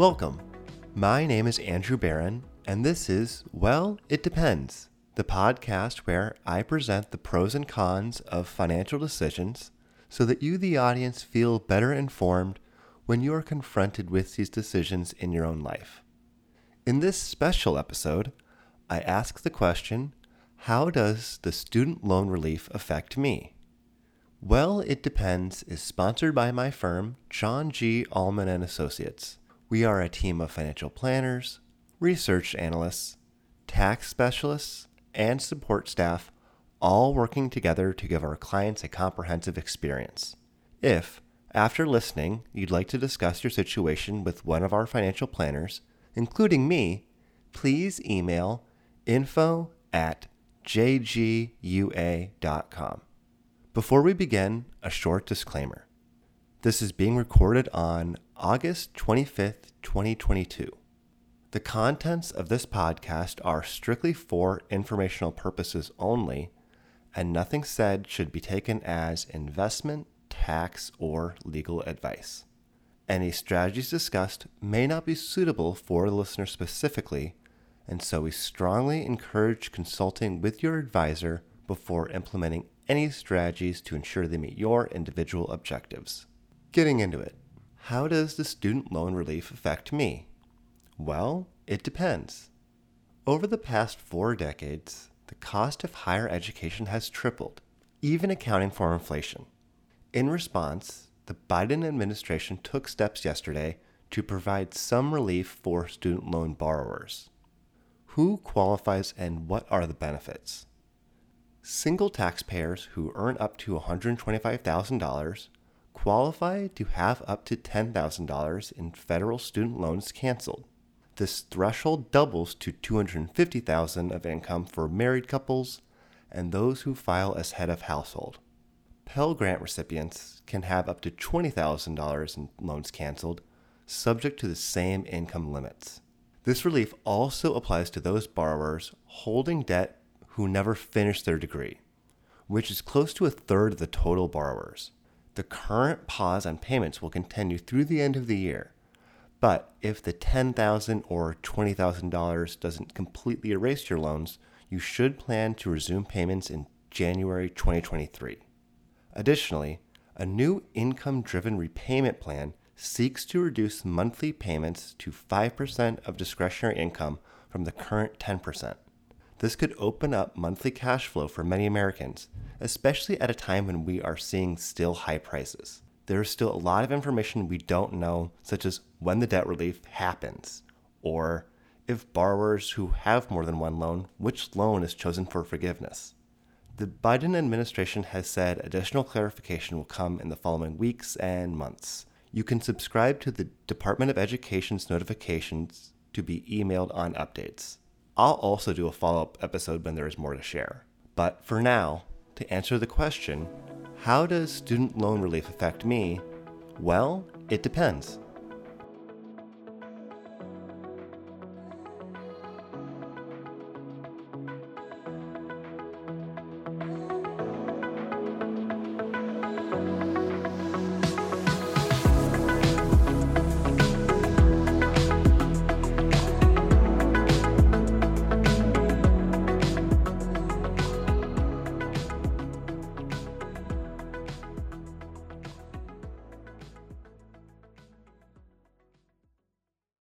Welcome. My name is Andrew Baron, and this is Well, It Depends, the podcast where I present the pros and cons of financial decisions so that you, the audience, feel better informed when you are confronted with these decisions in your own life. In this special episode, I ask the question How does the student loan relief affect me? Well, It Depends is sponsored by my firm, John G. Allman and Associates. We are a team of financial planners, research analysts, tax specialists, and support staff all working together to give our clients a comprehensive experience. If, after listening, you'd like to discuss your situation with one of our financial planners, including me, please email info at jgua.com. Before we begin, a short disclaimer. This is being recorded on August 25th, 2022. The contents of this podcast are strictly for informational purposes only, and nothing said should be taken as investment, tax, or legal advice. Any strategies discussed may not be suitable for the listener specifically, and so we strongly encourage consulting with your advisor before implementing any strategies to ensure they meet your individual objectives. Getting into it, how does the student loan relief affect me? Well, it depends. Over the past four decades, the cost of higher education has tripled, even accounting for inflation. In response, the Biden administration took steps yesterday to provide some relief for student loan borrowers. Who qualifies and what are the benefits? Single taxpayers who earn up to $125,000 qualify to have up to $10,000 in federal student loans canceled. This threshold doubles to $250,000 of income for married couples and those who file as head of household. Pell Grant recipients can have up to $20,000 in loans canceled, subject to the same income limits. This relief also applies to those borrowers holding debt who never finished their degree, which is close to a third of the total borrowers. The current pause on payments will continue through the end of the year, but if the 10,000 or $20,000 doesn't completely erase your loans, you should plan to resume payments in January 2023. Additionally, a new income driven repayment plan seeks to reduce monthly payments to 5% of discretionary income from the current 10%. This could open up monthly cash flow for many Americans, especially at a time when we are seeing still high prices there is still a lot of information we don't know, such as when the debt relief happens, or if borrowers who have more than one loan, which loan is chosen for forgiveness. The Biden administration has said additional clarification will come in the following weeks and months. You can subscribe to the Department of Education's notifications to be emailed on updates. I'll also do a follow up episode when there is more to share. But for now, to answer the question, how does student loan relief affect me? Well, it depends.